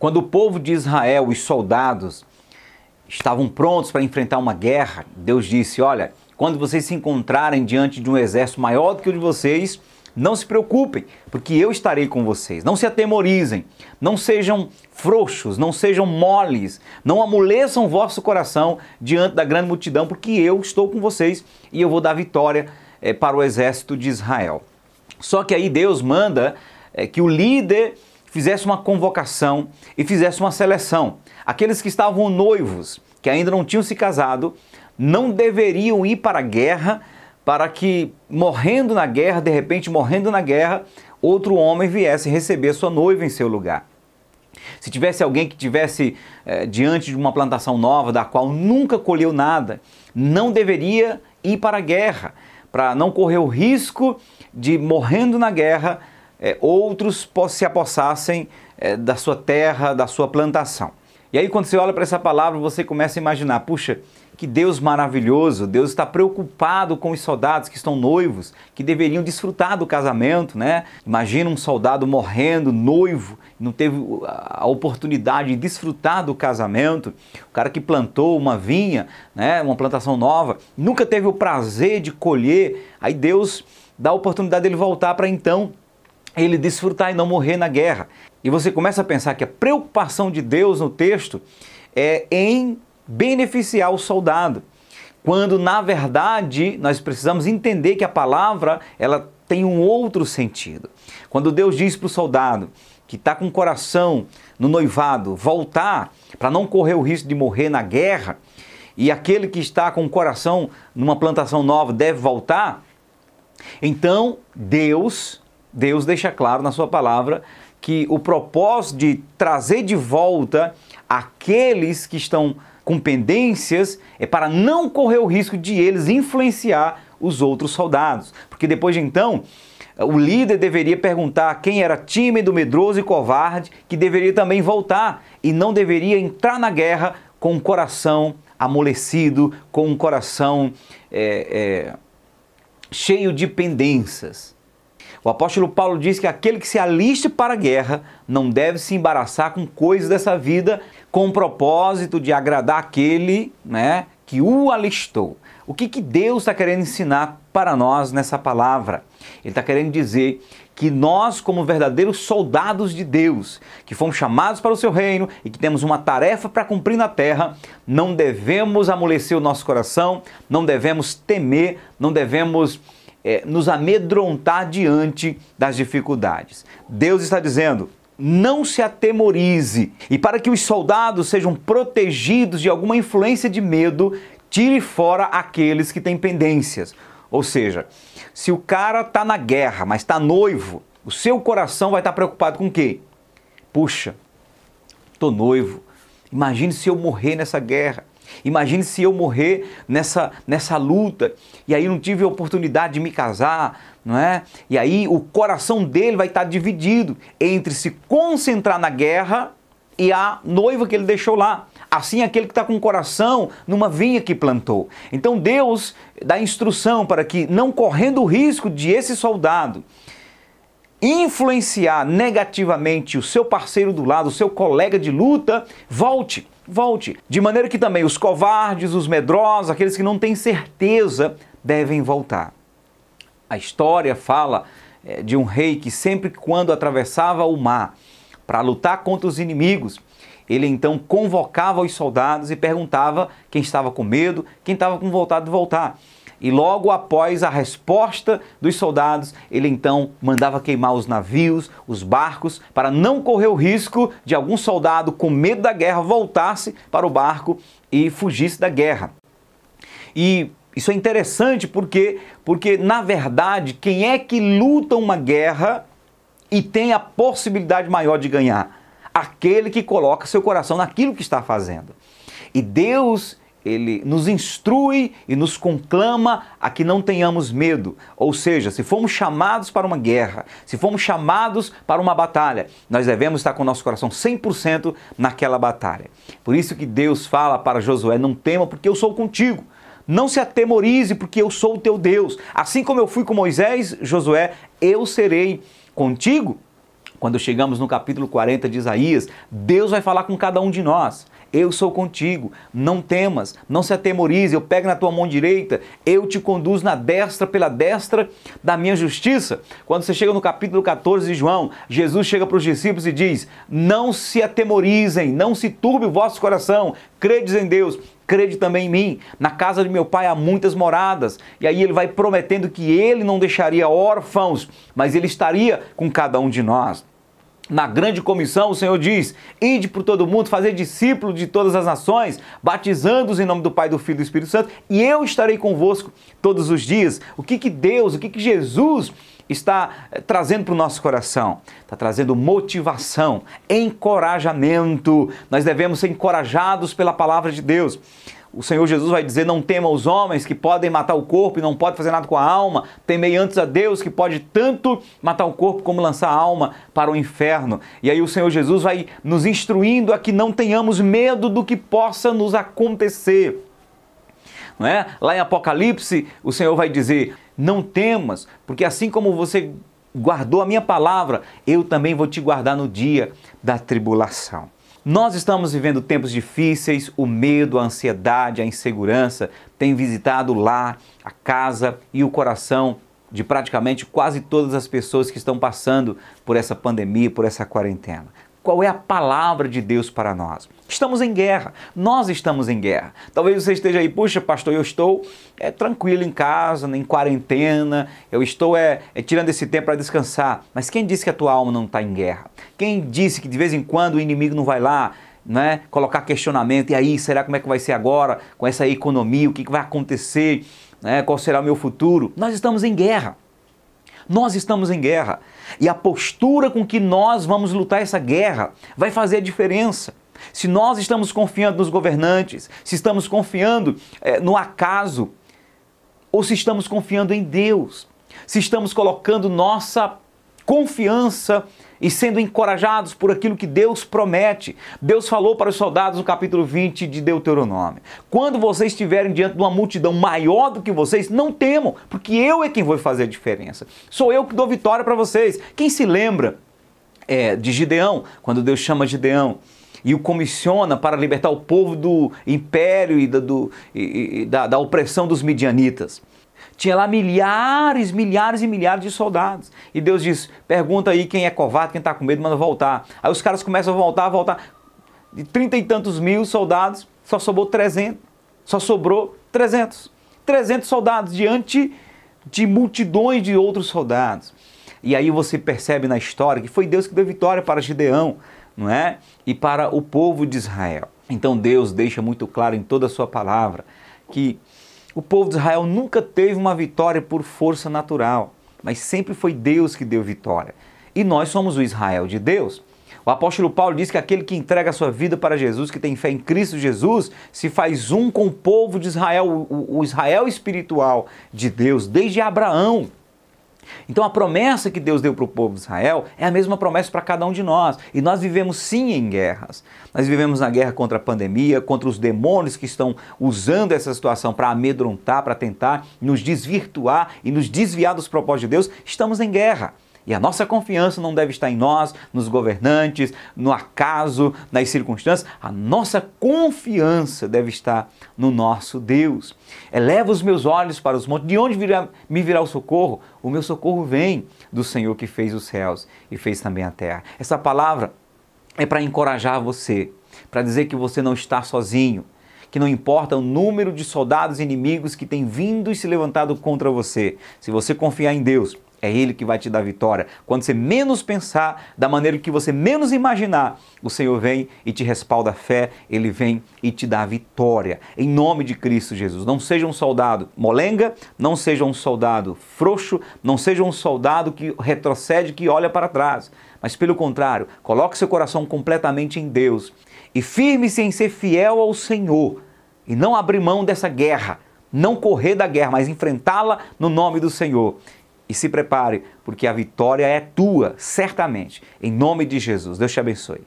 Quando o povo de Israel, os soldados, estavam prontos para enfrentar uma guerra, Deus disse: Olha, quando vocês se encontrarem diante de um exército maior do que o de vocês, não se preocupem, porque eu estarei com vocês. Não se atemorizem, não sejam frouxos, não sejam moles, não amoleçam o vosso coração diante da grande multidão, porque eu estou com vocês e eu vou dar vitória é, para o exército de Israel. Só que aí Deus manda é, que o líder fizesse uma convocação e fizesse uma seleção. Aqueles que estavam noivos, que ainda não tinham se casado, não deveriam ir para a guerra para que, morrendo na guerra, de repente morrendo na guerra, outro homem viesse receber sua noiva em seu lugar. Se tivesse alguém que tivesse eh, diante de uma plantação nova, da qual nunca colheu nada, não deveria ir para a guerra, para não correr o risco de, morrendo na guerra, eh, outros se apossassem eh, da sua terra, da sua plantação. E aí, quando você olha para essa palavra, você começa a imaginar: puxa, que Deus maravilhoso, Deus está preocupado com os soldados que estão noivos, que deveriam desfrutar do casamento, né? Imagina um soldado morrendo, noivo, não teve a oportunidade de desfrutar do casamento. O cara que plantou uma vinha, né, uma plantação nova, nunca teve o prazer de colher. Aí Deus dá a oportunidade dele voltar para então ele desfrutar e não morrer na guerra. E você começa a pensar que a preocupação de Deus no texto é em beneficiar o soldado, quando na verdade nós precisamos entender que a palavra ela tem um outro sentido. Quando Deus diz para o soldado que está com o coração no noivado voltar para não correr o risco de morrer na guerra, e aquele que está com o coração numa plantação nova deve voltar, então Deus, Deus deixa claro na sua palavra que o propósito de trazer de volta aqueles que estão com pendências é para não correr o risco de eles influenciar os outros soldados. Porque depois de então, o líder deveria perguntar quem era tímido, medroso e covarde, que deveria também voltar e não deveria entrar na guerra com o coração amolecido, com um coração é, é, cheio de pendências. O apóstolo Paulo diz que aquele que se aliste para a guerra não deve se embaraçar com coisas dessa vida com o propósito de agradar aquele né, que o alistou. O que, que Deus está querendo ensinar para nós nessa palavra? Ele está querendo dizer que nós, como verdadeiros soldados de Deus, que fomos chamados para o seu reino e que temos uma tarefa para cumprir na terra, não devemos amolecer o nosso coração, não devemos temer, não devemos é, nos amedrontar diante das dificuldades. Deus está dizendo: não se atemorize. E para que os soldados sejam protegidos de alguma influência de medo, tire fora aqueles que têm pendências. Ou seja, se o cara está na guerra, mas está noivo, o seu coração vai estar tá preocupado com o quê? Puxa, estou noivo. Imagine se eu morrer nessa guerra. Imagine se eu morrer nessa, nessa luta e aí não tive a oportunidade de me casar, não é? E aí o coração dele vai estar dividido entre se concentrar na guerra e a noiva que ele deixou lá. Assim aquele que está com o coração numa vinha que plantou. Então Deus dá instrução para que, não correndo o risco de esse soldado influenciar negativamente o seu parceiro do lado, o seu colega de luta, volte volte. De maneira que também os covardes, os medrosos, aqueles que não têm certeza, devem voltar. A história fala é, de um rei que sempre quando atravessava o mar para lutar contra os inimigos, ele então convocava os soldados e perguntava quem estava com medo, quem estava com vontade de voltar. E logo após a resposta dos soldados, ele então mandava queimar os navios, os barcos, para não correr o risco de algum soldado com medo da guerra voltasse para o barco e fugisse da guerra. E isso é interessante porque, porque na verdade, quem é que luta uma guerra e tem a possibilidade maior de ganhar? Aquele que coloca seu coração naquilo que está fazendo. E Deus ele nos instrui e nos conclama a que não tenhamos medo. Ou seja, se fomos chamados para uma guerra, se fomos chamados para uma batalha, nós devemos estar com o nosso coração 100% naquela batalha. Por isso que Deus fala para Josué: não tema, porque eu sou contigo. Não se atemorize, porque eu sou o teu Deus. Assim como eu fui com Moisés, Josué, eu serei contigo. Quando chegamos no capítulo 40 de Isaías, Deus vai falar com cada um de nós. Eu sou contigo, não temas, não se atemorize, eu pego na tua mão direita, eu te conduzo na destra pela destra da minha justiça. Quando você chega no capítulo 14 de João, Jesus chega para os discípulos e diz: Não se atemorizem, não se turbe o vosso coração, credes em Deus, crede também em mim. Na casa de meu pai há muitas moradas. E aí ele vai prometendo que ele não deixaria órfãos, mas ele estaria com cada um de nós na grande comissão, o Senhor diz: Ide por todo mundo, fazer discípulos de todas as nações, batizando-os em nome do Pai, do Filho e do Espírito Santo, e eu estarei convosco todos os dias. O que, que Deus, o que, que Jesus está eh, trazendo para o nosso coração? Está trazendo motivação, encorajamento. Nós devemos ser encorajados pela palavra de Deus o Senhor Jesus vai dizer: Não tema os homens que podem matar o corpo e não podem fazer nada com a alma. Temei antes a Deus que pode tanto matar o corpo como lançar a alma para o inferno. E aí o Senhor Jesus vai nos instruindo a que não tenhamos medo do que possa nos acontecer. Não é? Lá em Apocalipse, o Senhor vai dizer: Não temas, porque assim como você guardou a minha palavra, eu também vou te guardar no dia da tribulação. Nós estamos vivendo tempos difíceis, o medo, a ansiedade, a insegurança têm visitado lá a casa e o coração de praticamente quase todas as pessoas que estão passando por essa pandemia, por essa quarentena. Qual é a palavra de Deus para nós? Estamos em guerra, nós estamos em guerra. Talvez você esteja aí, puxa, pastor, eu estou é, tranquilo em casa, em quarentena, eu estou é, é tirando esse tempo para descansar. Mas quem disse que a tua alma não está em guerra? Quem disse que de vez em quando o inimigo não vai lá né, colocar questionamento? E aí, será como é que vai ser agora com essa economia? O que, que vai acontecer? Né, qual será o meu futuro? Nós estamos em guerra. Nós estamos em guerra. E a postura com que nós vamos lutar essa guerra vai fazer a diferença. Se nós estamos confiando nos governantes, se estamos confiando é, no acaso, ou se estamos confiando em Deus, se estamos colocando nossa confiança e sendo encorajados por aquilo que Deus promete. Deus falou para os soldados no capítulo 20 de Deuteronômio: Quando vocês estiverem diante de uma multidão maior do que vocês, não temam, porque eu é quem vou fazer a diferença. Sou eu que dou vitória para vocês. Quem se lembra é, de Gideão, quando Deus chama Gideão? e o comissiona para libertar o povo do império e do, e, e da, da opressão dos midianitas. Tinha lá milhares, milhares e milhares de soldados. E Deus diz: pergunta aí quem é covarde, quem está com medo, manda voltar. Aí os caras começam a voltar, a voltar. De trinta e tantos mil soldados, só sobrou 300. Só sobrou 300. 300 soldados diante de multidões de outros soldados. E aí você percebe na história que foi Deus que deu vitória para Gideão, não é? E para o povo de Israel. Então Deus deixa muito claro em toda a sua palavra que o povo de Israel nunca teve uma vitória por força natural, mas sempre foi Deus que deu vitória. E nós somos o Israel de Deus. O apóstolo Paulo diz que aquele que entrega a sua vida para Jesus, que tem fé em Cristo Jesus, se faz um com o povo de Israel, o, Israel espiritual de Deus, desde Abraão. Então a promessa que Deus deu para o povo de Israel é a mesma promessa para cada um de nós. E nós vivemos sim em guerras. Nós vivemos na guerra contra a pandemia, contra os demônios que estão usando essa situação para amedrontar, para tentar nos desvirtuar e nos desviar dos propósitos de Deus. Estamos em guerra. E a nossa confiança não deve estar em nós, nos governantes, no acaso, nas circunstâncias. A nossa confiança deve estar no nosso Deus. Eleva os meus olhos para os montes. De onde virá, me virá o socorro? O meu socorro vem do Senhor que fez os céus e fez também a terra. Essa palavra é para encorajar você, para dizer que você não está sozinho que não importa o número de soldados inimigos que têm vindo e se levantado contra você. Se você confiar em Deus, é Ele que vai te dar vitória. Quando você menos pensar, da maneira que você menos imaginar, o Senhor vem e te respalda a fé, Ele vem e te dá vitória. Em nome de Cristo Jesus. Não seja um soldado molenga, não seja um soldado frouxo, não seja um soldado que retrocede, que olha para trás. Mas pelo contrário, coloque seu coração completamente em Deus e firme-se em ser fiel ao Senhor e não abrir mão dessa guerra. Não correr da guerra, mas enfrentá-la no nome do Senhor e se prepare, porque a vitória é tua, certamente. Em nome de Jesus. Deus te abençoe.